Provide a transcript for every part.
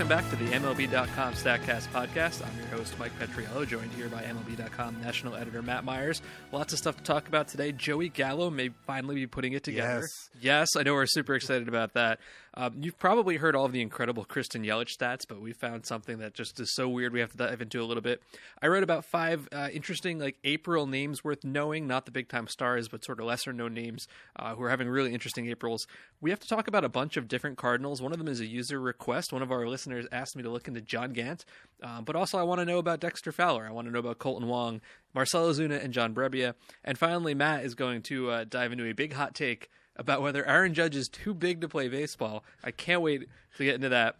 Welcome back to the MLB.com StatCast podcast. I'm your host, Mike Petriello, joined here by MLB.com national editor Matt Meyers. Lots of stuff to talk about today. Joey Gallo may finally be putting it together. Yes. Yes, I know we're super excited about that. Um, you've probably heard all of the incredible Christian Yelich stats, but we found something that just is so weird we have to dive into a little bit. I wrote about five uh, interesting, like April names worth knowing, not the big time stars, but sort of lesser known names uh, who are having really interesting Aprils. We have to talk about a bunch of different Cardinals. One of them is a user request. One of our listeners asked me to look into John Gant, um, but also I want to know about Dexter Fowler. I want to know about Kolten Wong, Marcell Ozuna, and John Brebbia. And finally, Matt is going to uh, dive into a big hot take about whether Aaron Judge is too big to play baseball. I can't wait to get into that.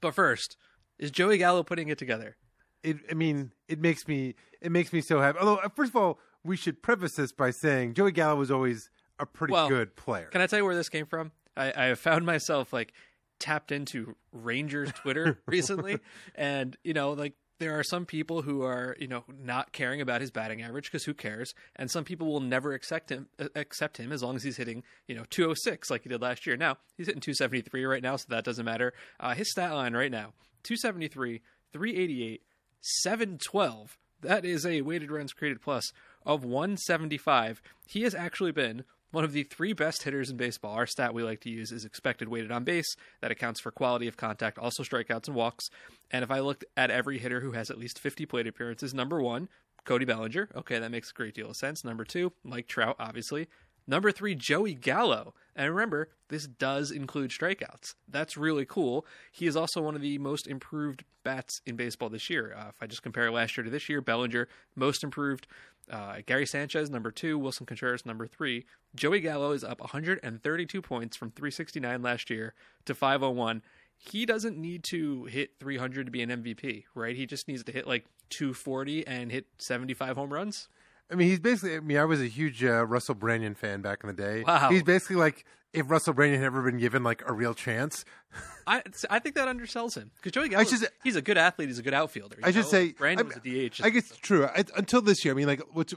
But first, is Joey Gallo putting it together? It, I mean, it makes me it makes me so happy. Although, first of all, we should preface this by saying Joey Gallo was always a pretty Well, good player. Can I tell you where this came from? I, I have found myself like tapped into Rangers Twitter recently, and you know, like there are some people who are you know not caring about his batting average because who cares, and some people will never accept him uh, accept him as long as he's hitting you know 206 like he did last year. Now he's hitting 273 right now, so that doesn't matter. Uh, his stat line right now 273, 388, 712. That is a weighted runs created plus of 175. He has actually been one of the three best hitters in baseball. Our stat we like to use is expected weighted on base. That accounts for quality of contact, also strikeouts and walks. And if I looked at every hitter who has at least 50 plate appearances, number one, Cody Bellinger. Okay, that makes a great deal of sense. Number two, Mike Trout, obviously. Number three, Joey Gallo. And remember, this does include strikeouts. That's really cool. He is also one of the most improved bats in baseball this year. Uh, if I just compare last year to this year, Bellinger, most improved. Uh, Gary Sanchez, number two. Willson Contreras, number three. Joey Gallo is up 132 points from 369 last year to 501. He doesn't need to hit 300 to be an MVP, right? He just needs to hit like 240 and hit 75 home runs. I mean, he's basically. I mean, I was a huge uh, Russell Branyan fan back in the day. Wow. He's basically like if Russell Branyan had ever been given like a real chance. I I think that undersells him because Joey Gallo, he's a good athlete. He's a good outfielder. I should know? say Branyan was a DH. I guess it's true. I, until this year, I mean, like what's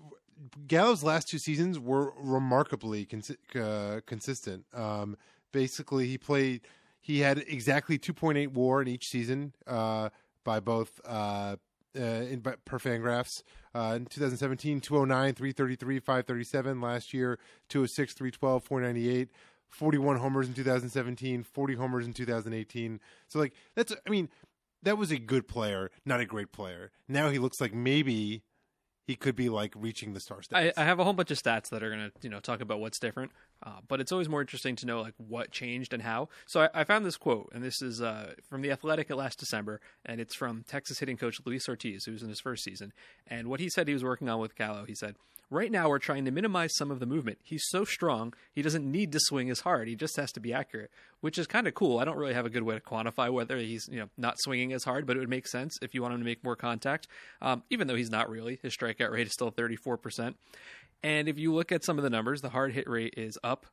Gallo's last two seasons were remarkably consi- uh, consistent. Um, basically, he played. He had exactly 2.8 WAR in each season uh, by both uh, uh, in by, per Fangraphs. Uh, in 2017, 209, 333, 537. Last year, 206, 312, 498. 41 homers in 2017, 40 homers in 2018. So like that's I mean, that was a good player, not a great player. Now he looks like maybe he could be like reaching the star I, status. I have a whole bunch of stats that are going to you know talk about what's different, uh, but it's always more interesting to know like what changed and how. So I, I found this quote, and this is uh, from the Athletic at last December, and it's from Texas hitting coach Luis Ortiz, who's in his first season. And what he said he was working on with Gallo, he said, "Right now we're trying to minimize some of the movement. He's so strong, he doesn't need to swing as hard. He just has to be accurate." Which is kind of cool. I don't really have a good way to quantify whether he's you know not swinging as hard, but it would make sense if you want him to make more contact. Um, even though he's not really, his strikeout rate is still 34%. And if you look at some of the numbers, the hard hit rate is up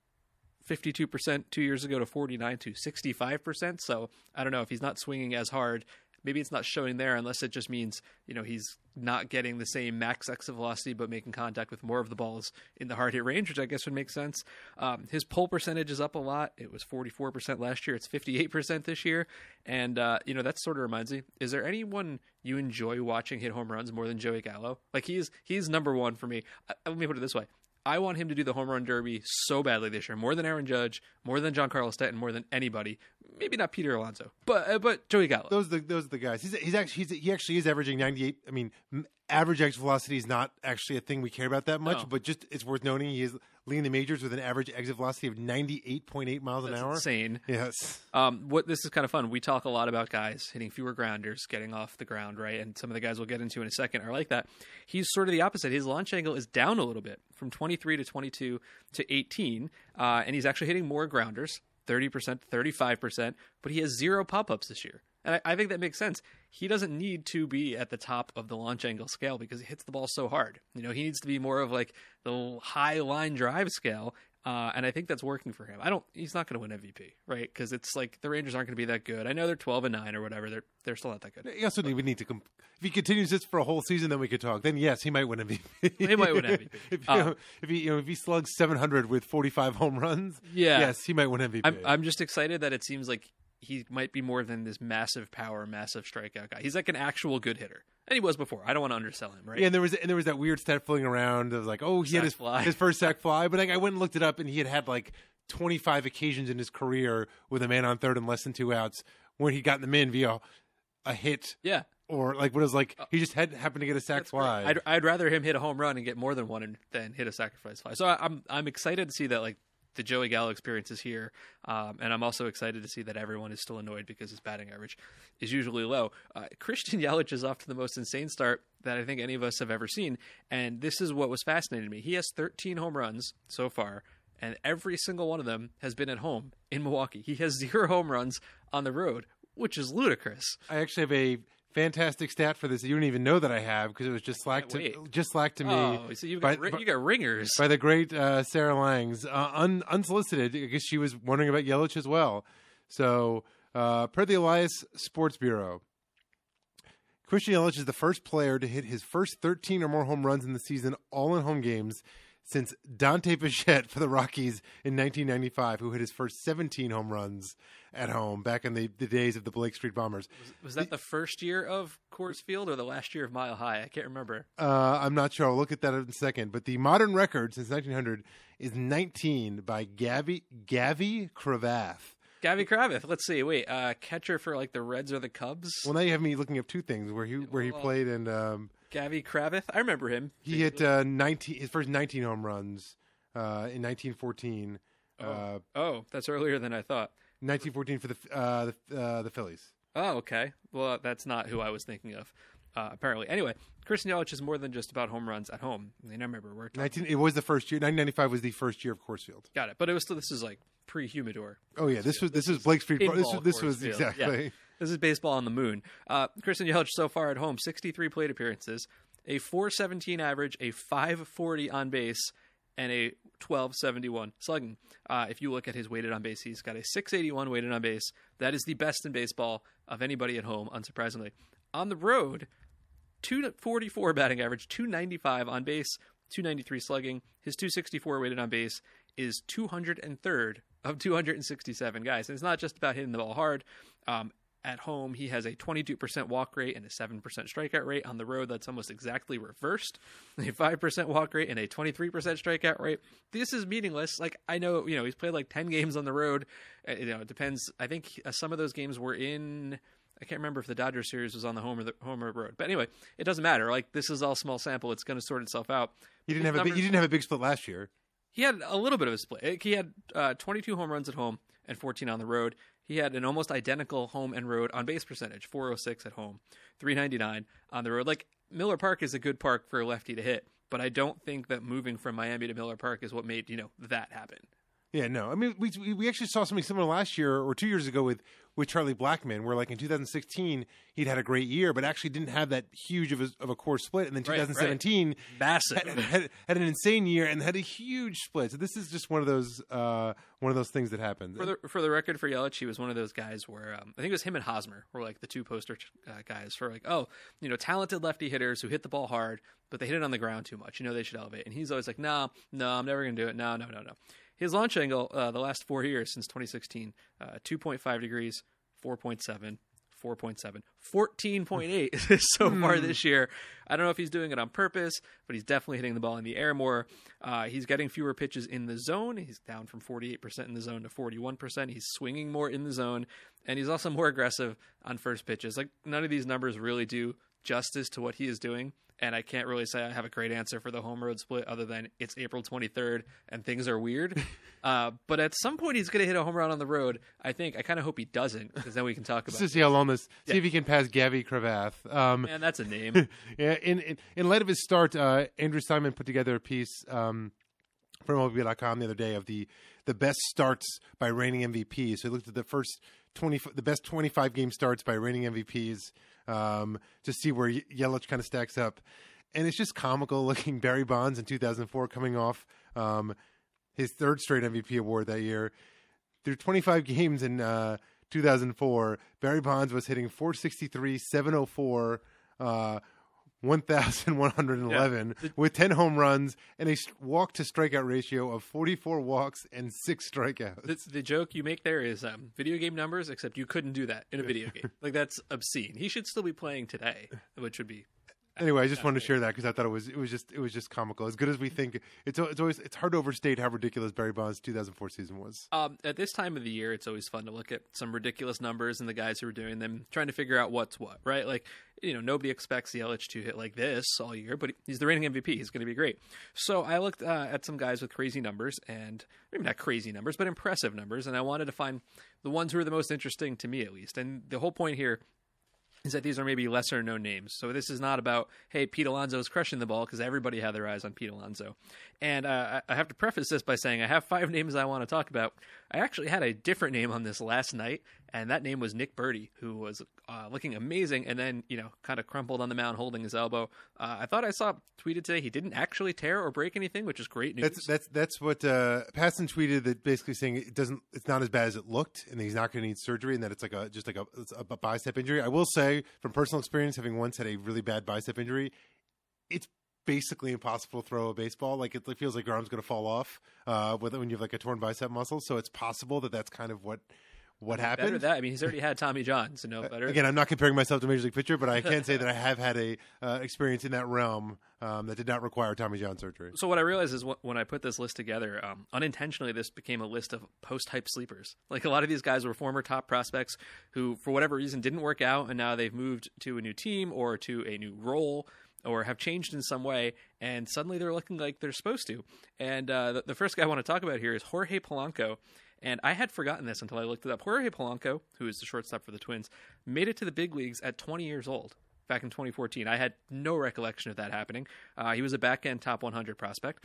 52% two years ago to 49 to 65%. So I don't know if he's not swinging as hard. Maybe it's not showing there unless it just means, you know, he's not getting the same max exit velocity, but making contact with more of the balls in the hard hit range, which I guess would make sense. Um, his pull percentage is up a lot. It was 44% last year. It's 58% this year. And, uh, you know, that sort of reminds me, is there anyone you enjoy watching hit home runs more than Joey Gallo? Like he's, he's number one for me. Uh, let me put it this way. I want him to do the home run derby so badly this year, more than Aaron Judge, more than John Carlos Stanton, more than anybody. Maybe not Peter Alonso, but uh, but Joey Gallo. those are the those are the guys. He's he's actually he's, he actually is averaging 98. I mean, average exit velocity is not actually a thing we care about that much, No. but just it's worth noting he is leading the majors with an average exit velocity of 98.8 miles an That's hour. insane. Yes. Um, what this is kind of fun. We talk a lot about guys hitting fewer grounders, getting off the ground, right? And some of the guys we'll get into in a second are like that. He's sort of the opposite. His launch angle is down a little bit from 23 to 22 to 18, uh, and he's actually hitting more grounders, 30%, 35%, but he has zero pop ups this year. And I, I think that makes sense. He doesn't need to be at the top of the launch angle scale because he hits the ball so hard. You know, he needs to be more of like the high line drive scale. Uh, and I think that's working for him. I don't. He's not going to win MVP, right? Because it's like the Rangers aren't going to be that good. I know they're twelve and nine or whatever. They're they're still not that good. He also need, we need to. Com- if he continues this for a whole season, then we could talk. Then yes, he might win MVP. He might win MVP. if, you Um, know, if he you know if he slugs seven hundred with forty five home runs, Yeah. yes, he might win MVP. I'm I'm just excited that it seems like he might be more than this massive power, massive strikeout guy. He's like an actual good hitter, and he was before. I don't want to undersell him, right? Yeah, and there was and there was that weird stat floating around of like, oh, he had his fly. his first sack fly, but like, I went and looked it up, and he had had like twenty five occasions in his career with a man on third and less than two outs where he got them in via a hit yeah. or like what it was like uh, he just had happened to get a sack fly. I'd, I'd rather him hit a home run and get more than one and, than hit a sacrifice fly. So I, I'm I'm excited to see that like the Joey Gallo experience is here, um, and I'm also excited to see that everyone is still annoyed because his batting average is usually low. Uh, Christian Yelich is off to the most insane start that I think any of us have ever seen, and this is what was fascinating to me. He has 13 home runs so far. And every single one of them has been at home in Milwaukee. He has zero home runs on the road, which is ludicrous. I actually have a fantastic stat for this. You don't even know that I have because it was just slack to wait. just slack to me. Oh, so you've got, by- you got ringers. by the great uh, Sarah Langs, uh, un- unsolicited, because she was wondering about Yelich as well. So, uh, per the Elias Sports Bureau, Christian Yelich is the first player to hit his first 13 or more home runs in the season, all in home games, since Dante Bichette for the Rockies in 1995, who hit his first 17 home runs at home back in the, the days of the Blake Street Bombers. Was that the first year of Coors Field or the last year of Mile High? I can't remember. Uh, I'm not sure. I'll look at that in a second. But the modern record since 1900 is 19 by Gavvy Gavvy Cravath. Gabby Kravitz. Let's see. Wait, uh, catcher for like the Reds or the Cubs? Well, now you have me looking up two things where he where he Well, played and um, Gabby Kravitz. I remember him. he hit uh, 19 his first 19 home runs uh, in 1914. Oh. Uh, Oh, that's earlier than I thought. 1914 for the uh, the uh, the Phillies. Oh, okay. Well, that's not who I was thinking of. Uh, apparently. Anyway, Christian Yelich is more than just about home runs at home. I mean, I remember we're 19 it was the first year. 1995 was the first year of Coors Field. Got it. But it was still. This is like pre-humidor. Oh yeah, this was this was Blake Street. This was this was exactly. Yeah. This is baseball on the moon. Uh, Christian Yelich so far at home, 63 plate appearances, a 417 average, a 540 on base, and a 1271 slugging. Uh, if you look at his weighted on base, he's got a 681 weighted on base. That is the best in baseball of anybody at home, unsurprisingly. On the road, 244 batting average, 295 on base, 293 slugging. His 264 weighted on base is 203rd of 267 guys. And it's not just about hitting the ball hard. Um, at home, he has a 22% walk rate and a 7% strikeout rate. On the road, that's almost exactly reversed. A 5% walk rate and a 23% strikeout rate. This is meaningless. Like, I know, you know, he's played like 10 games on the road. Uh, You know, it depends. I think uh, some of those games were in. I can't remember if the Dodgers series was on the home or the home or road. But anyway, it doesn't matter. Like, this is all small sample. It's going to sort itself out. He didn't His have a big, numbers- he didn't have a big split last year. he had a little bit of a split. He had uh, 22 home runs at home and 14 on the road. He had an almost identical home and road on base percentage 406 at home, 399 on the road. Like, Miller Park is a good park for a lefty to hit, but I don't think that moving from Miami to Miller Park is what made, you know, that happen. Yeah, no. I mean, we we- actually saw something similar last year or two years ago with with Charlie Blackmon, where like in 2016 he'd had a great year, but actually didn't have that huge of a, of a Coors split, and then Right, right. 2017 Massive. had, had, had an insane year and had a huge split. So this is just one of those uh, one of those things that happens. For the for the record, for Yelich, he was one of those guys where um, I think it was him and Hosmer were like the two poster uh, guys for like, oh, you know, talented lefty hitters who hit the ball hard, but they hit it on the ground too much. You know, they should elevate. And he's always like, no, no, I'm never gonna do it. No, no, no, no. His launch angle, uh, the last four years since 2016, uh, 2.5 degrees, 4.7. 4.7 14.8 so far this year. I don't know if he's doing it on purpose but he's definitely hitting the ball in the air more. Uh, he's getting fewer pitches in the zone. He's down from 48% in the zone to 41% he's swinging more in the zone and he's also more aggressive on first pitches. Like none of these numbers really do justice to what he is doing and I can't really say I have a great answer for the home road split other than it's April 23rd and things are weird. uh, but at some point he's going to hit a home run on the road. I think. I kind of hope he doesn't because then we can talk about. to see how long this, see if he can pass Gavvy Cravath. Um, Man, that's a name. yeah, in, in in light of his start, uh, Andrew Simon put together a piece um, from MLB.com the other day of the the best starts by reigning MVP. So he looked at the first twenty the best twenty five game starts by reigning MVPs um, to see where Yelich kind of stacks up, and it's just comical looking. Barry Bonds in two thousand four coming off um, his third straight MVP award that year. Through twenty five games in uh, two thousand four, Barry Bonds was hitting four sixty three, seven oh four. Uh, 1,111 yeah. with 10 home runs and a walk to strikeout ratio of 44 walks and six strikeouts. The, the joke you make there is um, video game numbers, except you couldn't do that in a video game. like, that's obscene. He should still be playing today, which would be anyway, I just wanted to share that because I thought it was it was just it was just comical. As good as we think, it's it's always it's hard to overstate how ridiculous Barry Bonds' 2004 season was. Um, at this time of the year, it's always fun to look at some ridiculous numbers and the guys who are doing them, trying to figure out what's what. Right, like you know nobody expects Yelich to hit like this all year, but he's the reigning MVP. He's going to be great. So I looked uh, at some guys with crazy numbers and maybe not crazy numbers, but impressive numbers, and I wanted to find the ones who are the most interesting to me at least. And the whole point here is that these are maybe lesser known names. So this is not about, hey, Pete Alonso is crushing the ball because everybody had their eyes on Pete Alonso. And uh, I have to preface this by saying I have five names I want to talk about. I actually had a different name on this last night, and that name was Nick Burdi, who was uh, looking amazing, and then you know kind of crumpled on the mound, holding his elbow. Uh, I thought I saw tweeted today he didn't actually tear or break anything, which is great news. That's that's that's what uh, tweeted that basically saying it doesn't it's not as bad as it looked, and he's not going to need surgery, and that it's like a just like a, a bicep injury. I will say from personal experience, having once had a really bad bicep injury, it's basically impossible to throw a baseball. Like it feels like your arm's going to fall off uh, when you have like a torn bicep muscle. So it's possible that that's kind of what what happened. Better that. I mean, he's already had Tommy John, so no better. Again, I'm not comparing myself to Major League pitcher, but I can say that I have had a uh, experience in that realm um, that did not require Tommy John surgery. So what I realized is when I put this list together, um, unintentionally, this became a list of post-hype sleepers. Like a lot of these guys were former top prospects who, for whatever reason, didn't work out, and now they've moved to a new team or to a new role or have changed in some way, and suddenly they're looking like they're supposed to. And uh, the, the, first guy I want to talk about here is Jorge Polanco. And I had forgotten this until I looked it up. Jorge Polanco, who is the shortstop for the Twins, made it to the big leagues at 20 years old back in 2014. I had no recollection of that happening. Uh, he was a back end top 100 prospect.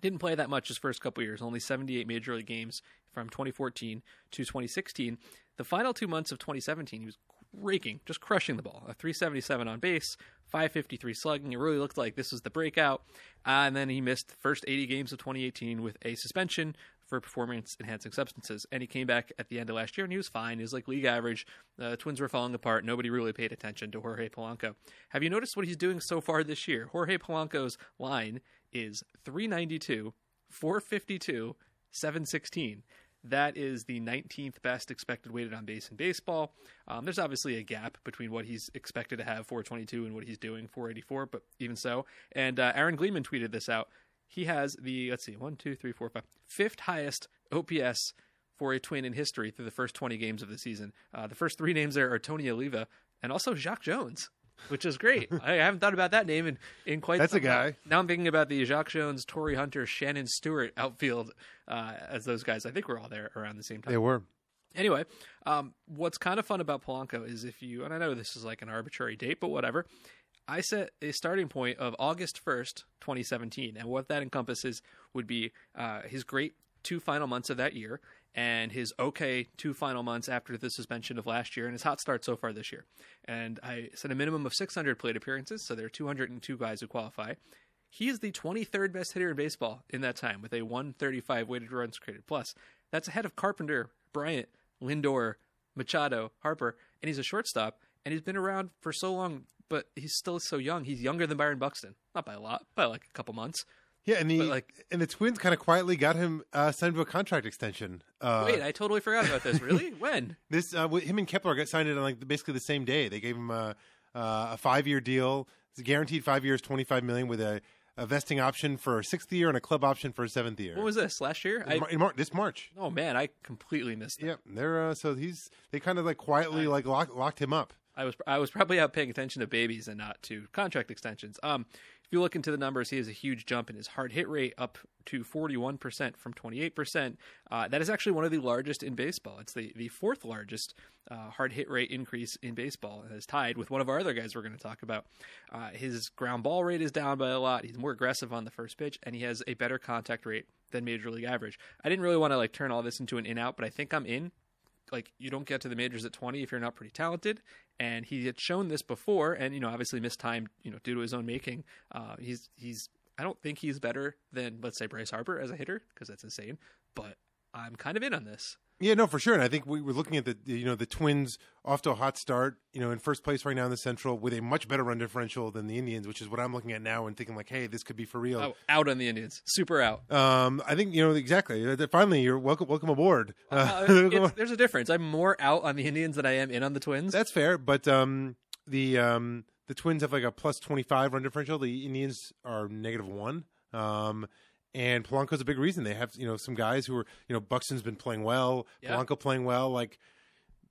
Didn't play that much his first couple years, only 78 major league games from 2014 to 2016. The final two months of 2017, he was raking, just crushing the ball. A 377 on base, 553 slugging. It really looked like this was the breakout. Uh, and then he missed the first 80 games of 2018 with a suspension for performance enhancing substances. And he came back at the end of last year and he was fine. He was like league average. The uh, Twins were falling apart. Nobody really paid attention to Jorge Polanco. Have you noticed what he's doing so far this year? Jorge Polanco's line is 392, 452, 716. That is the 19th best expected weighted on base in baseball. Um, there's obviously a gap between what he's expected to have 422 and what he's doing 484, but even so. And uh, Aaron Gleeman tweeted this out. He has the let's see, one, two, three, four, five, fifth highest OPS for a twin in history through the first 20 games of the season. Uh, the first three names there are Tony Oliva and also Jacque Jones which is great. I haven't thought about that name in, in quite. That's a guy. Time. Now I'm thinking about the Jacque Jones, Torii Hunter, Shannon Stewart outfield uh, as those guys. I think we're all there around the same time. They were. Anyway, um, what's kind of fun about Polanco is if you, and I know this is like an arbitrary date, but whatever. I set a starting point of August 1st, 2017. And what that encompasses would be uh, his great two final months of that year and his okay two final months after the suspension of last year and his hot start so far this year. And I set a minimum of 600 plate appearances, so there are 202 guys who qualify. He is the 23rd best hitter in baseball in that time with a 135 weighted runs created plus. That's ahead of Carpenter, Bryant, Lindor, Machado, Harper, and he's a shortstop and he's been around for so long, but he's still so young. He's younger than Byron Buxton, not by a lot, by like a couple months. Yeah, and the like, and the Twins kind of quietly got him uh, signed to a contract extension. Uh, wait, I totally forgot about this. Really? when? This uh, him and Kepler got signed on like basically the same day. They gave him a, uh, a five year deal. It's guaranteed five years, twenty five million with a, a vesting option for a sixth year and a club option for a seventh year. What was this last year? I, in Mar- this March. Oh man, I completely missed. That. Yeah, they're uh, so he's they kind of like quietly I, like lock, locked him up. I was I was probably out paying attention to babies and not to contract extensions. Um, if you look into the numbers, he has a huge jump in his hard hit rate up to 41% from 28%. Uh, that is actually one of the largest in baseball. It's the, the fourth largest uh, hard hit rate increase in baseball. It is tied with one of our other guys we're going to talk about. Uh, his ground ball rate is down by a lot. He's more aggressive on the first pitch, and he has a better contact rate than major league average. I didn't really want to like turn all this into an in out, but I think I'm in like you don't get to the majors at 20 if you're not pretty talented. And he had shown this before, and you know, obviously missed time, you know, due to his own making. Uh, he's he's I don't think he's better than let's say Bryce Harper as a hitter because that's insane. But I'm kind of in on this. Yeah, no, for sure. And I think we were looking at the you know the Twins off to a hot start, you know, in first place right now in the Central with a much better run differential than the Indians, which is what I'm looking at now and thinking like, hey, this could be for real. Oh, out on the Indians, super out. Um, I think you know exactly. Uh, Finally, you're welcome. Welcome aboard. Uh, it's- there's a difference. I'm more out on the Indians than I am in on the Twins. That's fair, but um, the um, the Twins have like a plus 25 run differential. The Indians are negative one. Um, and Polanco's a big reason. They have you know some guys who are you know Buxton's been playing well, Yeah. Polanco playing well. Like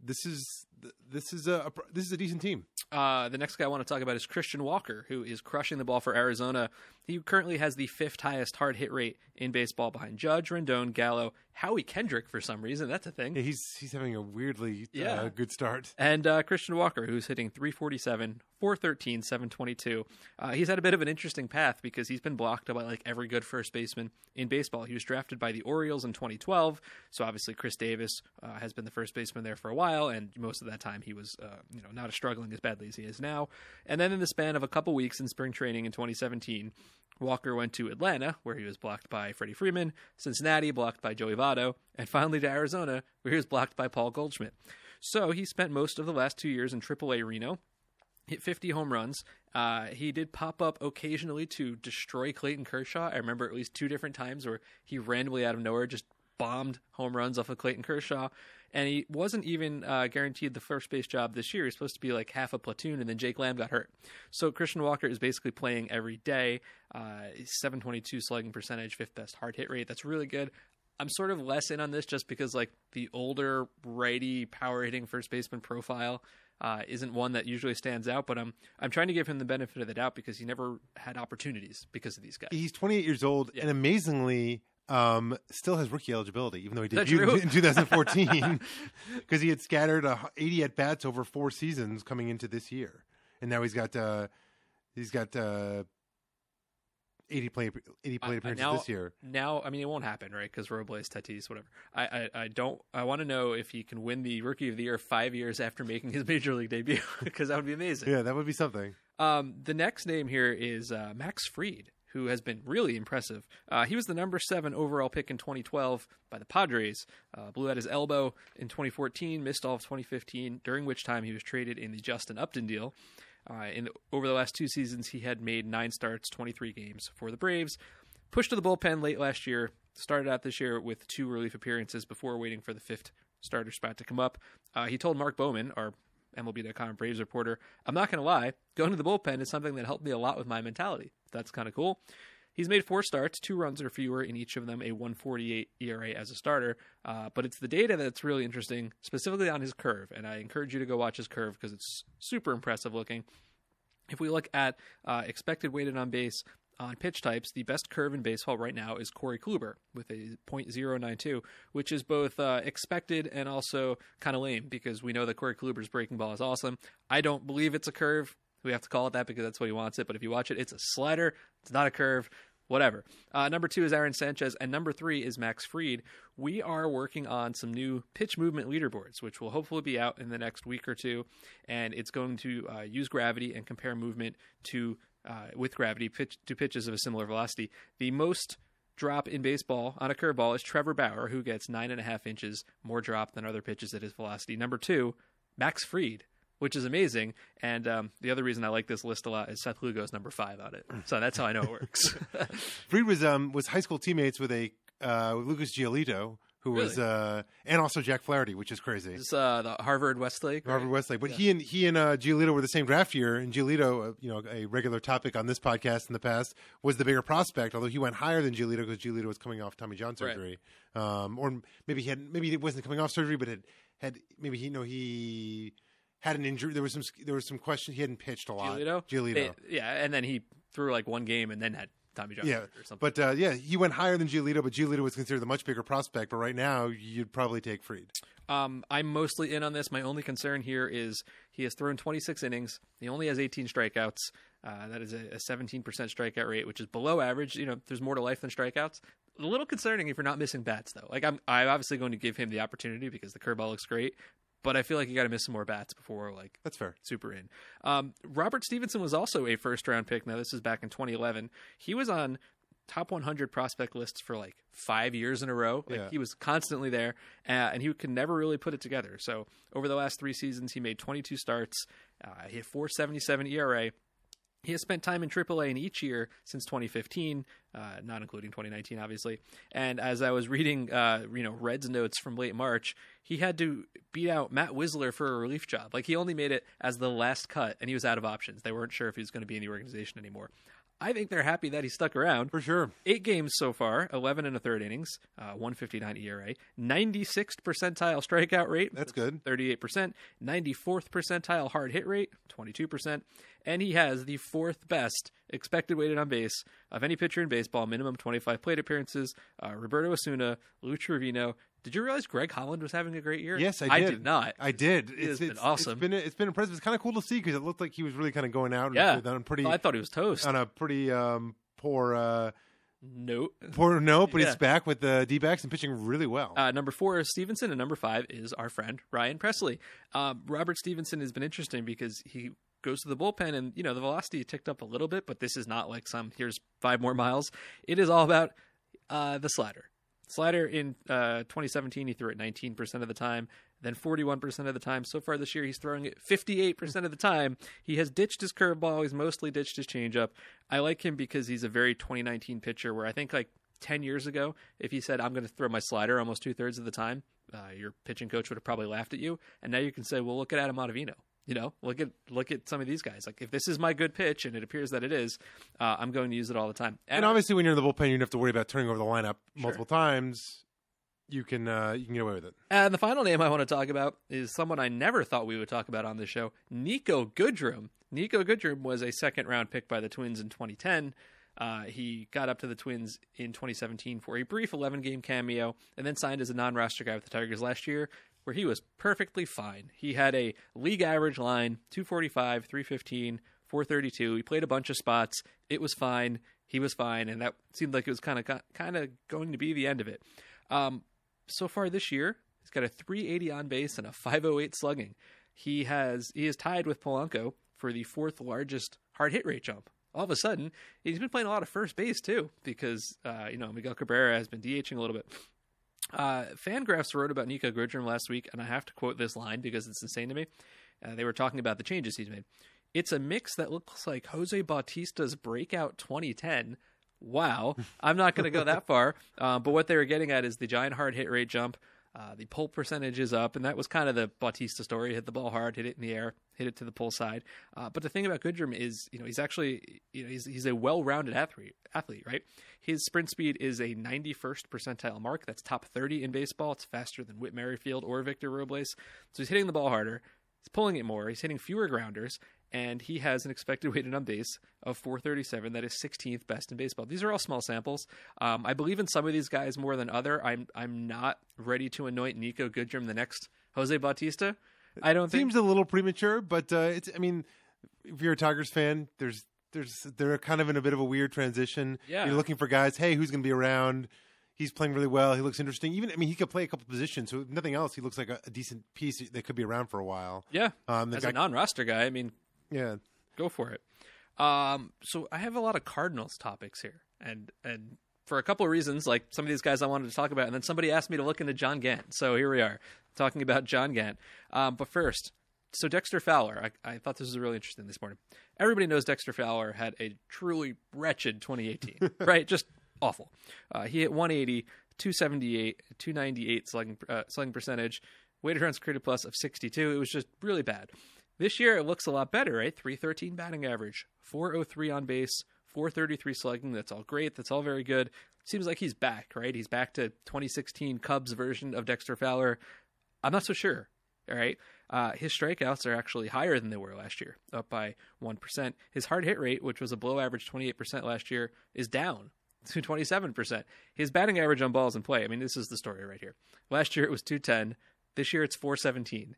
this is this is a, a this is a decent team. Uh, the next guy I want to talk about is Christian Walker, who is crushing the ball for Arizona. He currently has the fifth highest hard hit rate in baseball behind Judge, Rendon, Gallo, Howie Kendrick for some reason. That's a thing. Yeah, he's he's having a weirdly Yeah. uh, good start. And uh, Christian Walker, who's hitting 347, 413, 722. Uh, he's had a bit of an interesting path because he's been blocked by like every good first baseman in baseball. He was drafted by the Orioles in 2012, so obviously Chris Davis uh, has been the first baseman there for a while, and most of that time he was, uh, you know, not as struggling as badly as he is now. And then in the span of a couple weeks in spring training in 2017. Walker went to Atlanta, where he was blocked by Freddie Freeman, Cincinnati, blocked by Joey Votto, and finally to Arizona, where he was blocked by Paul Goldschmidt. So he spent most of the last two years in AAA Reno, hit 50 home runs. Uh, he did pop up occasionally to destroy Clayton Kershaw. I remember at least two different times where he randomly out of nowhere just bombed home runs off of Clayton Kershaw. And he wasn't even uh, guaranteed the first base job this year. He's supposed to be like half a platoon, and then Jake Lamb got hurt. So Christian Walker is basically playing every day. Uh, 722 slugging percentage, fifth best hard hit rate. That's really good. I'm sort of less in on this just because like the older righty power hitting first baseman profile uh, isn't one that usually stands out. But I'm I'm trying to give him the benefit of the doubt because he never had opportunities because of these guys. He's 28 years old, Yeah. and amazingly, um, still has rookie eligibility, even though he debuted in 2014, because he had scattered uh, 80 at bats over four seasons coming into this year, and now he's got uh, he's got uh, 80 play 80 plate I- appearances now, this year. Now, I mean, it won't happen, right? Because Robles, Tatis, whatever. I, I, I don't. I want to know if he can win the Rookie of the Year five years after making his major league debut, because that would be amazing. Yeah, that would be something. Um, the next name here is uh, Max Fried, who has been really impressive. Uh, he was the number seven overall pick in 2012 by the Padres. Uh, blew out his elbow in 2014, missed all of 2015, during which time he was traded in the Justin Upton deal. Uh, over the last two seasons, he had made nine starts, 23 games for the Braves. Pushed to the bullpen late last year. Started out this year with two relief appearances before waiting for the fifth starter spot to come up. Uh, he told Mark Bowman, our MLB.com Braves reporter, I'm not going to lie, going to the bullpen is something that helped me a lot with my mentality. That's kind of cool. He's made four starts, two runs or fewer in each of them, a 148 ERA as a starter. Uh, but it's the data that's really interesting, specifically on his curve. And I encourage you to go watch his curve because it's super impressive looking. If we look at uh, expected weighted on base on pitch types, the best curve in baseball right now is Corey Kluber with a .092, which is both uh, expected and also kind of lame because we know that Corey Kluber's breaking ball is awesome. I don't believe it's a curve. We have to call it that because that's what he wants it. But if you watch it, it's a slider. It's not a curve. Whatever. Uh, number two is Aaron Sanchez, and number three is Max Fried. We are working on some new pitch movement leaderboards, which will hopefully be out in the next week or two, and it's going to uh, use gravity and compare movement to uh, with gravity pitch to pitches of a similar velocity. The most drop in baseball on a curveball is Trevor Bauer, who gets nine and a half inches more drop than other pitches at his velocity. Number two, Max Fried, which is amazing. And um, the other reason I like this list a lot is Seth Lugo's number five on it. So that's how I know it works. Fried was um was high school teammates with a uh, with Lucas Giolito, who was uh, and also Jack Flaherty, which is crazy. It's uh, the Harvard Westlake. right? Harvard Westlake. But he and he and uh, Giolito were the same draft year, and Giolito, uh, you know, a regular topic on this podcast in the past, was the bigger prospect. Although he went higher than Giolito because Giolito was coming off Tommy John Right. surgery, um, or maybe he had maybe it wasn't coming off surgery, but had had maybe he you know he had an injury. There was some there was some question. He hadn't pitched a lot. Giolito. Giolito. They- yeah, and then he threw like one game and then had Tommy John yeah, or something. but uh, yeah, he went higher than Giolito, but Giolito was considered the much bigger prospect. But right now, you'd probably take Fried. Um, I'm mostly in on this. My only concern here is he has thrown 26 innings. He only has 18 strikeouts. Uh, that is a, a 17% strikeout rate, which is below average. You know, there's more to life than strikeouts. a little concerning if you're not missing bats though. Like I'm, I'm obviously going to give him the opportunity because the curveball looks great, but I feel like you got to miss some more bats before like That's fair. super in. Um, Robert Stephenson was also a first round pick. Now this is back in 2011. He was on top 100 prospect lists for like five years in a row. Like Yeah. he was constantly there, uh, and he could never really put it together. So over the last three seasons, he made 22 starts. Uh, he had 4.77 ERA. He has spent time in AAA in each year since 2015, uh, not including 2019, obviously. And as I was reading, uh, you know, Reds notes from late March, he had to beat out Matt Wisler for a relief job. Like he only made it as the last cut, and he was out of options. They weren't sure if he was going to be in the organization anymore. I think they're happy that he stuck around. For sure. Eight games so far, 11 and a third innings, uh, 159 ERA, 96th percentile strikeout rate. That's good. 38%, 94th percentile hard hit rate, 22%, and he has the fourth best expected weighted on base of any pitcher in baseball, minimum 25 plate appearances. Uh, Roberto Osuna, Lou Trivino. Did you realize Greg Holland was having a great year? Yes, I I did. did not. I did. It's been awesome. It's been it's been impressive. It's kind of cool to see because it looked like he was really kind of going out Yeah. and on pretty I thought he was toast. on a pretty um, poor uh, poor note, but Yeah. he's back with the D backs and pitching really well. Uh, number four is Stephenson, and number five is our friend Ryan Pressly. Um, Robert Stephenson has been interesting because he goes to the bullpen, and you know the velocity ticked up a little bit, but this is not like some here's five more miles. It is all about uh, the slider. Slider in uh, 2017, he threw it 19% of the time, then 41% of the time. So far this year, he's throwing it 58% of the time. He has ditched his curveball. He's mostly ditched his changeup. I like him because he's a very 2019 pitcher. Where I think like 10 years ago, if he said, I'm going to throw my slider almost two thirds of the time, uh, your pitching coach would have probably laughed at you. And now you can say, well, look at Adam Ottavino. You know, look at look at some of these guys. Like, if this is my good pitch, and it appears that it is, uh, I'm going to use it all the time. and obviously, when you're in the bullpen, you don't have to worry about turning over the lineup multiple times. You can uh, you can get away with it. And the final name I want to talk about is someone I never thought we would talk about on the show, Niko Goodrum. Niko Goodrum was a second round pick by the Twins in 2010. Uh, he got up to the Twins in 2017 for a brief 11 game cameo and then signed as a non roster guy with the Tigers last year, where he was perfectly fine. He had a league average line 245, 315, 432. He played a bunch of spots. It was fine. He was fine. And that seemed like it was kind of kind of going to be the end of it. Um, so far this year, he's got a 380 on base and a 508 slugging. He has he is tied with Polanco for the fourth largest hard hit rate jump. All of a sudden, he's been playing a lot of first base too, because uh, you know Miguel Cabrera has been DHing a little bit. Uh, Fangraphs wrote about Niko Goodrum last week, and I have to quote this line because it's insane to me. Uh, they were talking about the changes he's made. It's a mix that looks like Jose Bautista's breakout 2010. Wow, I'm not going to go that far, uh, but what they were getting at is the giant hard hit rate jump. Uh, the pull percentage is up, and that was kind of the Bautista story. Hit the ball hard, hit it in the air, hit it to the pull side. Uh, but the thing about Goodrum is, you know, he's actually, you know, he's he's a well-rounded athlete. Athlete, right? His sprint speed is a 91st percentile mark. That's top 30 in baseball. It's faster than Whit Merrifield or Victor Robles. So he's hitting the ball harder. He's pulling it more. He's hitting fewer grounders, and he has an expected weighted on base of 437. That is 16th best in baseball. These are all small samples. Um, I believe in some of these guys more than other. I'm I'm not ready to anoint Niko Goodrum the next Jose Bautista. I don't think. Seems a little premature, but uh, it's. I mean, if you're a Tigers fan, there's there's they're kind of in a bit of a weird transition. Yeah. You're looking for guys. Hey, who's going to be around? He's playing really well. He looks interesting. Even I mean, he could play a couple positions. So if nothing else, he looks like a, a decent piece that could be around for a while. yeah, Um, as guy- a non-roster guy, I mean, yeah. go for it. Um, so I have a lot of Cardinals topics here, and and for a couple of reasons, like some of these guys I wanted to talk about, and then somebody asked me to look into John Gant, so here we are talking about John Gant. Um, but first, so Dexter Fowler, I, I thought this was really interesting this morning. Everybody knows Dexter Fowler had a truly wretched 2018, right? Just awful. Uh, he hit 180, 278, 298 slugging, uh, slugging percentage, weighted runs created plus of 62. It was just really bad. This year it looks a lot better, right? 313 batting average, 403 on base, 433 slugging. That's all great. That's all very good. Seems like he's back, right? He's back to 2016 Cubs version of Dexter Fowler. I'm not so sure. All right. Uh, his strikeouts are actually higher than they were last year, up by 1%. His hard hit rate, which was a below average 28% last year, is down to 27%. His batting average on balls in play, I mean, this is the story right here. Last year it was 210. This year it's 417.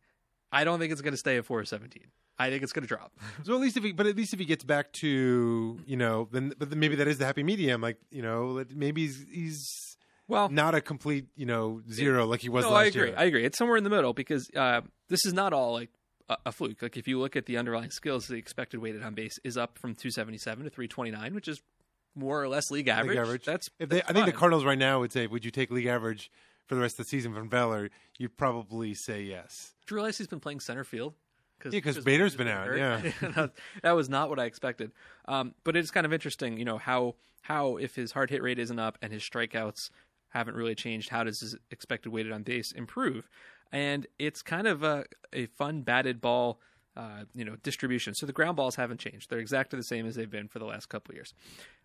I don't think it's going to stay at 417. I think it's going to drop. So at least if he, but at least if he gets back to you know, then but then maybe that is the happy medium. Like you know, maybe he's, he's Well, not a complete you know zero like he was no, I agree. year. I agree. It's somewhere in the middle because uh, this is not all like a, a fluke. Like if you look at the underlying skills, the expected weighted on base is up from 277 to 329, which is more or less league average. average. That's if they, that's I think the. Cardinals right now would say, would you take league average for the rest of the season from Fowler? You'd probably say yes. Do you realize he's been playing center field? Cause, Yeah, 'cause because Bader's been out, hurt. Yeah, that was not what I expected. Um, but it's kind of interesting, you know, how how if his hard hit rate isn't up and his strikeouts haven't really changed, how does his expected weighted on base improve? And it's kind of a, a fun batted ball, uh, you know, distribution. So the ground balls haven't changed; they're exactly the same as they've been for the last couple of years.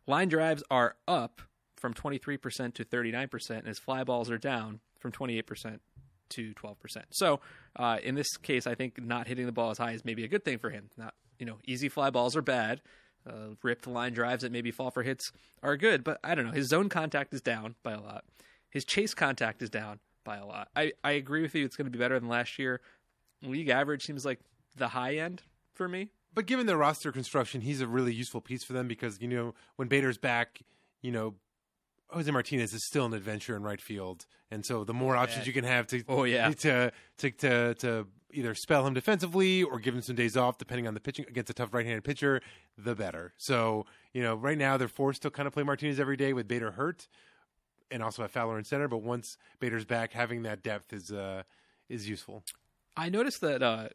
Line drives are up from 23% to 39%, and his fly balls are down from 28% to 12%. So, uh, in this case, I think not hitting the ball as high is maybe a good thing for him. Not, you know, easy fly balls are bad. Uh, ripped line drives that maybe fall for hits are good, but I don't know. His zone contact is down by a lot. His chase contact is down by a lot. I, I agree with you. It's going to be better than last year. League average seems like the high end for me. But given their roster construction, he's a really useful piece for them because you know when Bader's back, you know Jose Martinez is still an adventure in right field, and so the more options you can have to Oh, yeah. to to to to either spell him defensively or give him some days off, depending on the pitching against a tough right-handed pitcher, the better. So you know right now they're forced to kind of play Martinez every day with Bader hurt, and also have Fowler in center. But once Bader's back, having that depth is uh is useful. I noticed that uh,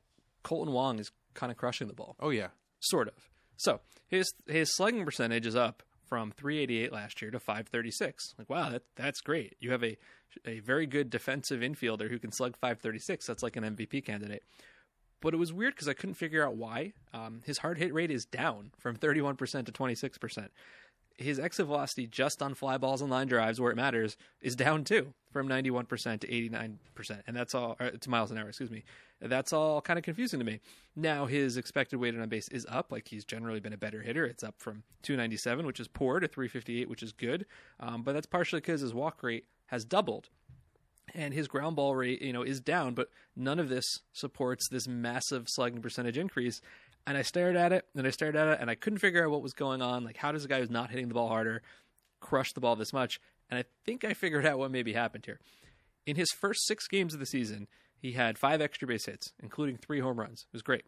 Colton Wong is kind of crushing the ball. Oh yeah, sort of. So his his slugging percentage is up from 388 last year to 536. Like wow, that that's great. You have a a very good defensive infielder who can slug 536. That's like an MVP candidate. But it was weird because I couldn't figure out why. Um, his hard hit rate is down from 31% to 26%. His exit velocity just on fly balls and line drives where it matters is down too from 91% to 89%. And that's all, to miles an hour, excuse me. That's all kind of confusing to me. Now his expected weighted on base is up. Like he's generally been a better hitter. It's up from 297, which is poor, to 358, which is good. Um, but that's partially because his walk rate has doubled and his ground ball rate, you know, is down, but none of this supports this massive slugging percentage increase. And I stared at it and I stared at it and I couldn't figure out what was going on. Like, how does a guy who's not hitting the ball harder crush the ball this much? And I think I figured out what maybe happened here. In his first six games of the season, he had five extra base hits, including three home runs. It was great.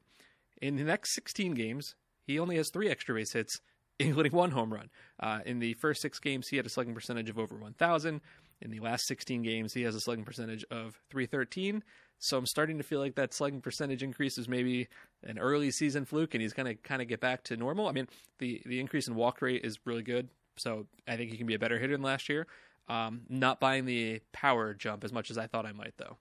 In the next 16 games, he only has three extra base hits, including one home run. Uh, in the first six games, he had a slugging percentage of over 1,000. In the last 16 games, he has a slugging percentage of 313. So I'm starting to feel like that slugging percentage increase is maybe an early season fluke, and he's going to kind of get back to normal. I mean, the the increase in walk rate is really good, so I think he can be a better hitter than last year. Um, not buying the power jump as much as I thought I might, though.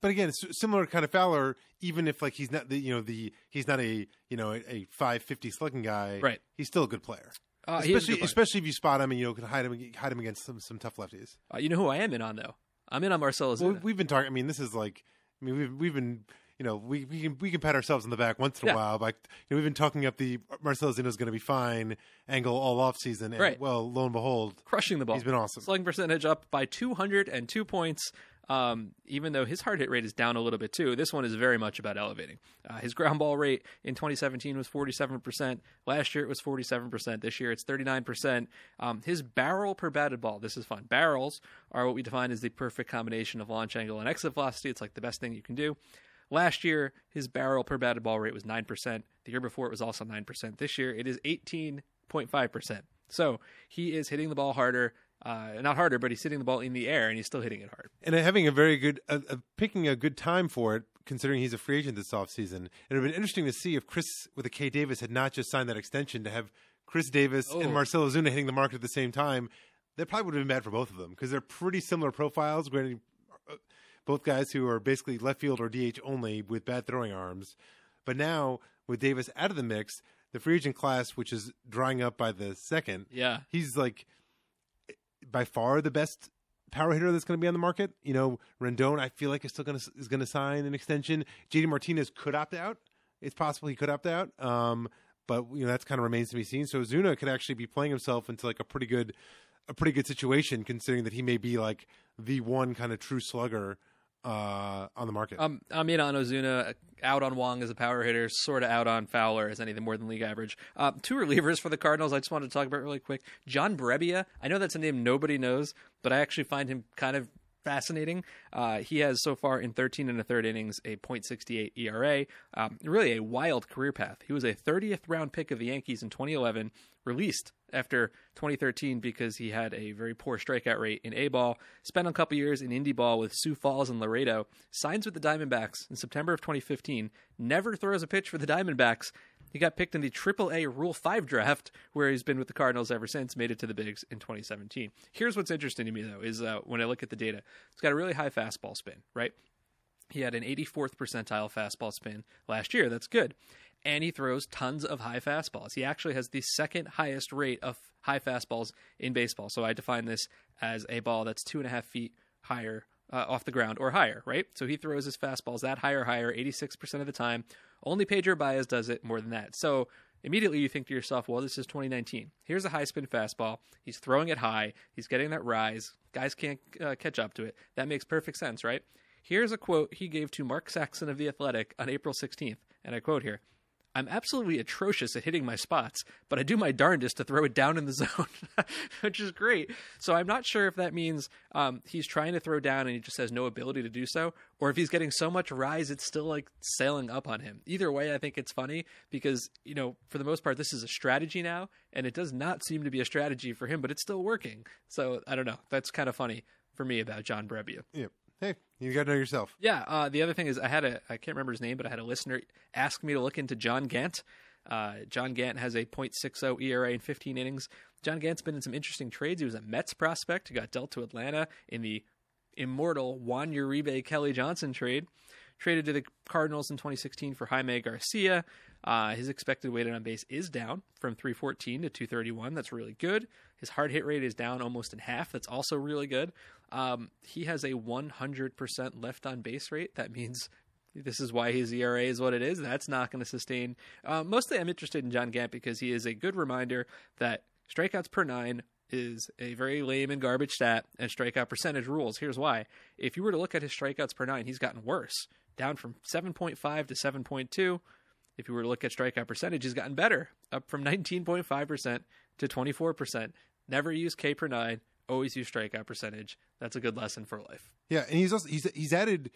but again, it's similar kind of Fowler. Even if like he's not the you know the he's not a you know a, a five fifty slugging guy, Right. He's still a good player, Uh, he is a especially good especially if you spot him and you know can hide him hide him against some some tough lefties. Uh, you know who I am in on though? I'm in on Marcelo Well, we've been talking. I mean, this is like I mean we've we've been you know we we can we can pat ourselves on the back once in a Yeah. while, but you know, we've been talking up the Marcelo is going to be fine angle all off season, and Right. well, lo and behold, crushing the ball. he's been awesome. Slugging percentage up by 202 points. Um, even though his hard hit rate is down a little bit too, this one is very much about elevating. Uh, his ground ball rate in 2017 was 47%. Last year it was 47%. This year it's 39%. Um, his barrel per batted ball, this is fun. Barrels are what we define as the perfect combination of launch angle and exit velocity. It's like the best thing you can do. Last year, his barrel per batted ball rate was 9%. The year before, it was also 9%. This year, it is 18.5%. So he is hitting the ball harder. Uh, not harder, but he's hitting the ball in the air and he's still hitting it hard. and having a very good uh, uh, picking a good time for it considering he's a free agent this offseason. It would have been interesting to see if Chris with a K Davis had not just signed that extension to have Khris Davis Oh. and Marcell Ozuna hitting the market at the same time. That probably would have been bad for both of them because they're pretty similar profiles. Granted, uh, both guys who are basically left field or DH only with bad throwing arms. But now with Davis out of the mix, the free agent class, which is drying up by the second, Yeah. he's like by far the best power hitter that's going to be on the market. You know, Rendon, I feel like is still going to is going to sign an extension. JD Martinez could opt out. It's possible he could opt out. Um, but you know that's kind of remains to be seen. So Zuna could actually be playing himself into like a pretty good a pretty good situation considering that he may be like the one kind of true slugger uh, on the market. Um, I'm in on Ozuna, out on Wong as a power hitter, sort of out on Fowler as anything more than league average. Uh, two relievers for the Cardinals I just wanted to talk about really quick. John Brebbia, I know that's a name nobody knows, but I actually find him kind of fascinating. Uh, he has so far in 13 and a third innings a .68 ERA. Um, really a wild career path. He was a 30th round pick of the Yankees in 2011, released after 2013 because he had a very poor strikeout rate in A ball. Spent a couple years in indie ball with Sioux Falls and Laredo. Signs with the Diamondbacks in September of 2015. Never throws a pitch for the Diamondbacks he got picked in the AAA Rule 5 draft, where he's been with the Cardinals ever since, made it to the Bigs in 2017. Here's what's interesting to me, though, is uh, when I look at the data, it's got a really high fastball spin, right? He had an 84th percentile fastball spin last year. That's good. And he throws tons of high fastballs. He actually has the second highest rate of high fastballs in baseball. So I define this as a ball that's two and a half feet higher uh, off the ground or higher, right? So he throws his fastballs that higher, higher, 86% of the time. Only Pedro Baez does it more than that. So immediately you think to yourself, well, this is 2019. Here's a high spin fastball. He's throwing it high. He's getting that rise. Guys can't uh, catch up to it. That makes perfect sense, right? Here's a quote he gave to Mark Saxon of The Athletic on April 16th. And I quote here I'm absolutely atrocious at hitting my spots, but I do my darndest to throw it down in the zone, which is great. So I'm not sure if that means um, he's trying to throw down and he just has no ability to do so, or if he's getting so much rise it's still like sailing up on him. Either way, I think it's funny because you know for the most part this is a strategy now, and it does not seem to be a strategy for him, but it's still working. So I don't know. That's kind of funny for me about John Brebbia. Yep hey, you got to know yourself. Yeah. Uh, the other thing is, I had a I can't remember his name, but I had a listener ask me to look into John Gant. Uh, John Gant has a .60 ERA in 15 innings. John Gant's been in some interesting trades. He was a Mets prospect who got dealt to Atlanta in the immortal Juan Uribe Kelly Johnson trade. Traded to the Cardinals in 2016 for Jaime Garcia. Uh, his expected weighted on base is down from 314 to 231. That's really good. His hard hit rate is down almost in half. That's also really good. Um, he has a 100% left on base rate. That means this is why his ERA is what it is. That's not going to sustain. Uh, mostly, I'm interested in John Gant because he is a good reminder that strikeouts per nine is a very lame and garbage stat, and strikeout percentage rules. Here's why. If you were to look at his strikeouts per nine, he's gotten worse, down from 7.5 to 7.2. If you were to look at strikeout percentage, he's gotten better, up from 19.5% to 24%. Never use K per nine, always use strikeout percentage. That's a good lesson for life. Yeah, and he's also he's he's added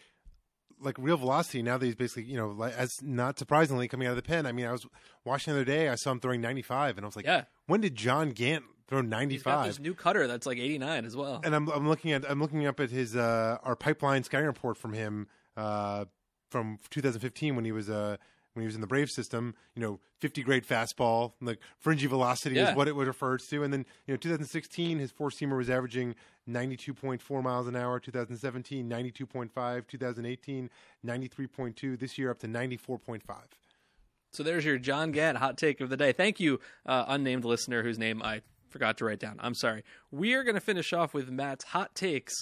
like real velocity now that he's basically you know as not surprisingly coming out of the pen. I mean, I was watching the other day, I saw him throwing 95, and I was like, yeah. when did John Gant throw 95? He's this new cutter that's like 89 as well. And I'm I'm looking at I'm looking up at his uh our pipeline scouting report from him uh from 2015 when he was uh when he was in the Brave system, you know, 50 grade fastball, like fringy velocity Yeah. is what it would refer to. And then, you know, 2016, his four seamer was averaging 92.4 miles an hour. 2017, 92.5. 2018, 93.2. This year up to 94.5. So there's your John Gant hot take of the day. Thank you, uh, unnamed listener whose name I forgot to write down. I'm sorry. We are going to finish off with Matt's hot takes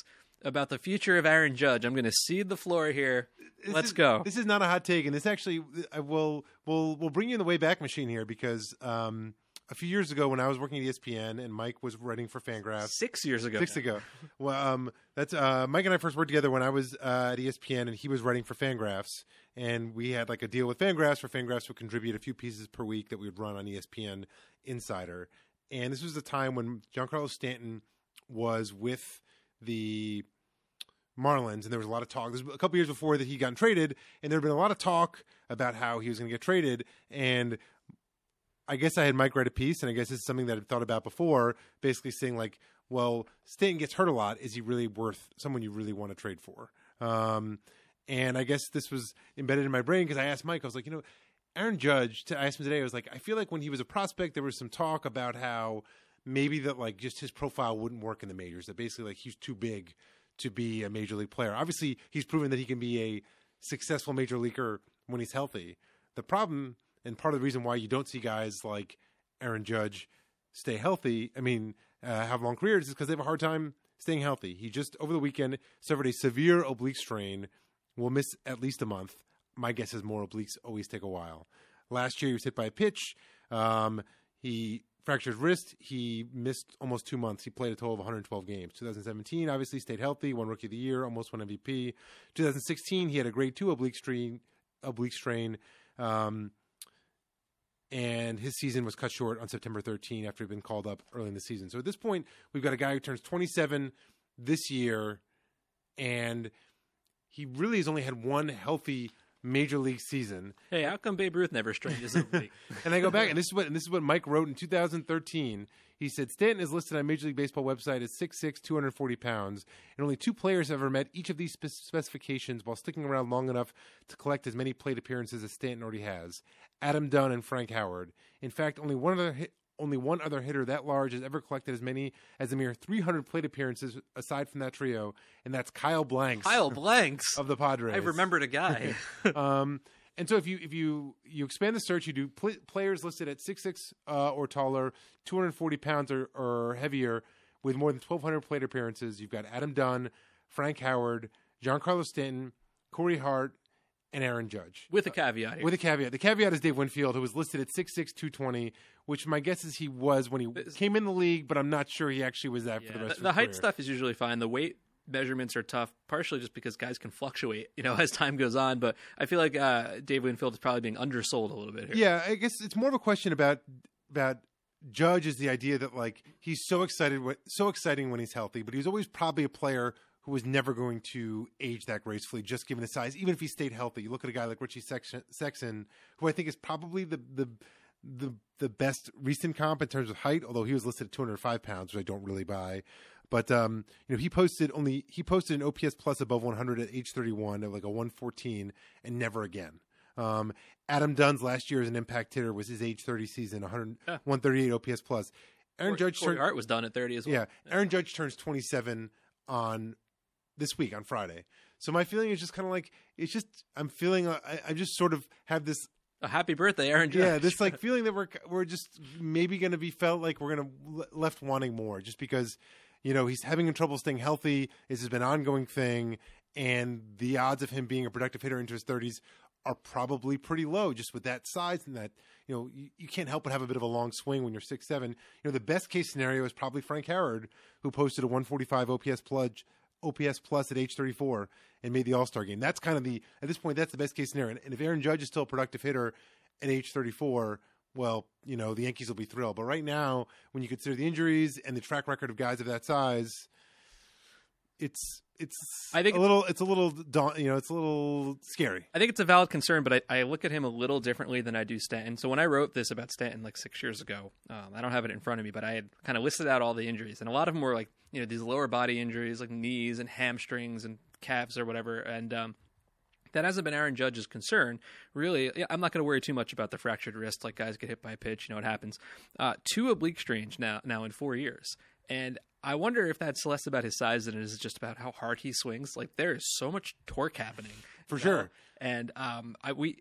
about the future of Aaron Judge. I'm going to cede the floor here. This Let's is- go. This is not a hot take, and this actually I will will will bring you in the way back machine here because um, a few years ago when I was working at ESPN and Mike was writing for Fangraphs, Six years ago. Six now. ago. Well, um, that's uh, Mike and I first worked together when I was uh, at ESPN, and he was writing for Fangraphs, and we had like a deal with Fangraphs, where Fangraphs would contribute a few pieces per week that we would run on ESPN Insider. And this was the time when Giancarlo Stanton was with the Marlins, and there was a lot of talk. A couple years before that he got traded, and there had been a lot of talk about how he was going to get traded. And I guess I had Mike write a piece, and I guess this is something that I've thought about before, basically saying like, well, Stanton gets hurt a lot. Is he really worth someone you really want to trade for? Um, and I guess this was embedded in my brain because I asked Mike, I was like, you know, Aaron Judge, I asked him today, I was like, I feel like when he was a prospect, there was some talk about how maybe that like just his profile wouldn't work in the majors, that basically like he's too big to be a major league player. Obviously, he's proven that he can be a successful major leaguer when he's healthy. The problem, and part of the reason why you don't see guys like Aaron Judge stay healthy, I mean, uh, have long careers, is because they have a hard time staying healthy. He just, over the weekend, suffered a severe oblique strain, will miss at least a month. My guess is more obliques always take a while. Last year, he was hit by a pitch. Um, he fractured wrist. He missed almost two months. He played a total of 112 games. 2017, obviously stayed healthy, won Rookie of the Year, almost won MVP. 2016, he had a grade two oblique strain. Oblique strain. Um, and his season was cut short on September 13 after he'd been called up early in the season. So at this point, we've got a guy who turns 27 this year, and he really has only had one healthy major league season. Hey, how come Babe Ruth never strained his oblique? and I go back, and this is what and this is what Mike wrote in 2013. He said Stanton is listed on Major League Baseball website as 6'6", 240 pounds, and only two players have ever met each of these spe- specifications while sticking around long enough to collect as many plate appearances as Stanton already has: Adam Dunn and Frank Howard. In fact, only one other hit, only one other hitter that large has ever collected as many as a mere 300 plate appearances aside from that trio, and that's Kyle Blanks Kyle Blanks. of the Padres. I remembered a guy. um, and so if you if you you expand the search, you do pl- players listed at six six uh, or taller, 240 pounds or, or heavier, with more than 1,200 plate appearances. You've got Adam Dunn, Frank Howard, Giancarlo Stanton, Corey Hart, and Aaron Judge. With a caveat here. With a caveat. The caveat is Dave Winfield, who was listed at 6'6", 220, which my guess is he was when he came in the league, but I'm not sure he actually was that for the rest the, of the his height career. stuff is usually fine. The weight measurements are tough, partially just because guys can fluctuate, you know, as time goes on. But I feel like uh, Dave Winfield is probably being undersold a little bit here. Yeah, I guess it's more of a question about about Judge is the idea that like he's so excited, so exciting when he's healthy, but he's always probably a player who was never going to age that gracefully, just given his size. Even if he stayed healthy, you look at a guy like Richie Sexson, Sexson who I think is probably the the the the best recent comp in terms of height, although he was listed at 205 pounds, which I don't really buy. But um, you know, he posted only he posted an OPS plus above 100 at age 31 at like a 114, and never again. Um, Adam Dunn's last year as an impact hitter was his age 30 season, 100, Yeah. 138 OPS plus. Aaron Corey, Judge Corey turned, Hart was done at 30 as well. yeah, Aaron Judge turns 27 on this week on Friday. So my feeling is just kind of like it's just I'm feeling I, I just sort of have this A happy birthday, Aaron Judge. yeah this like feeling that we're we're just maybe going to be felt like we're going to left wanting more just because you know he's having trouble staying healthy. This has been an ongoing thing, and the odds of him being a productive hitter into his 30s are probably pretty low just with that size and that you know you, you can't help but have a bit of a long swing when you're six seven. You know the best case scenario is probably Frank Howard who posted a 145 OPS plus OPS plus at age 34 and made the All Star game. That's kind of the at this point that's the best case scenario. And, if Aaron Judge is still a productive hitter at age 34, well, you know the Yankees will be thrilled. But right now, when you consider the injuries and the track record of guys of that size, it's it's I think a little it's a little you know it's a little scary. I think it's a valid concern, but I, I look at him a little differently than I do Stanton. So when I wrote this about Stanton like six years ago, um, I don't have it in front of me, but I had kind of listed out all the injuries, and a lot of them were like you know these lower body injuries, like knees and hamstrings and calves or whatever, and um, that hasn't been Aaron Judge's concern. Really, yeah, I'm not going to worry too much about the fractured wrist. Like guys get hit by a pitch, you know what happens. Uh, two oblique strains now now in four years, and I wonder if that's less about his size than it is just about how hard he swings. Like there is so much torque happening For know? sure. and um, I we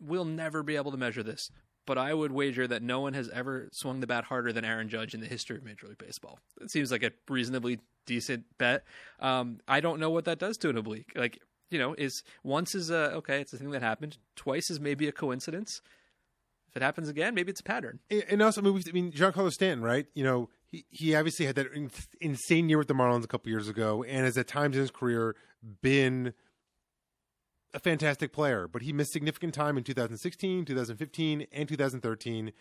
we'll never be able to measure this. But I would wager that no one has ever swung the bat harder than Aaron Judge in the history of Major League Baseball. It seems like a reasonably decent bet. Um, I don't know what that does to an oblique. Like you know, is once is a okay, it's a thing that happened. Twice is maybe a coincidence. If it happens again, maybe it's a pattern. And also, I mean, I mean, Giancarlo Stanton, right? You know, he, he obviously had that in, insane year with the Marlins a couple years ago, and has at times in his career been a fantastic player. But he missed significant time in 2016, 2015, and 2013.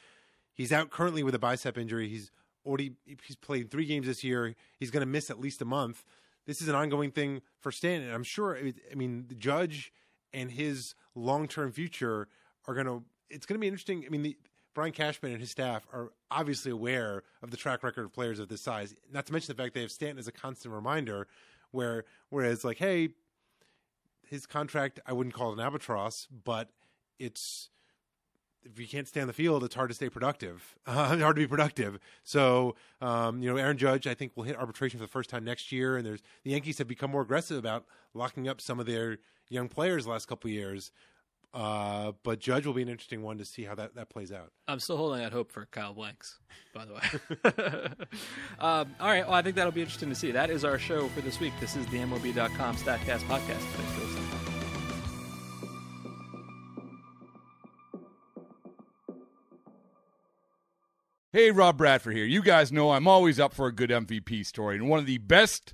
He's out currently with a bicep injury. He's already he's played three games this year. He's going to miss at least a month. This is an ongoing thing for Stanton. I'm sure. I mean, the Judge and his long term future are going to. It's going to be interesting. I mean, the, Brian Cashman and his staff are obviously aware of the track record of players of this size. Not to mention the fact they have Stanton as a constant reminder. Where whereas like, hey, his contract, I wouldn't call it an albatross, but it's if you can't stay on the field, it's hard to stay productive. Uh, hard to be productive. So, um, you know, Aaron Judge, I think will hit arbitration for the first time next year. And there's the Yankees have become more aggressive about locking up some of their young players the last couple years. Uh, but Judge will be an interesting one to see how that, that plays out. I'm still holding out hope for Kyle Blanks, by the way. um, all right. Well, I think that'll be interesting to see. That is our show for this week. This is the MLB.com StatCast podcast. Thanks for listening. Hey, Rob Bradford here. You guys know I'm always up for a good MVP story, and one of the best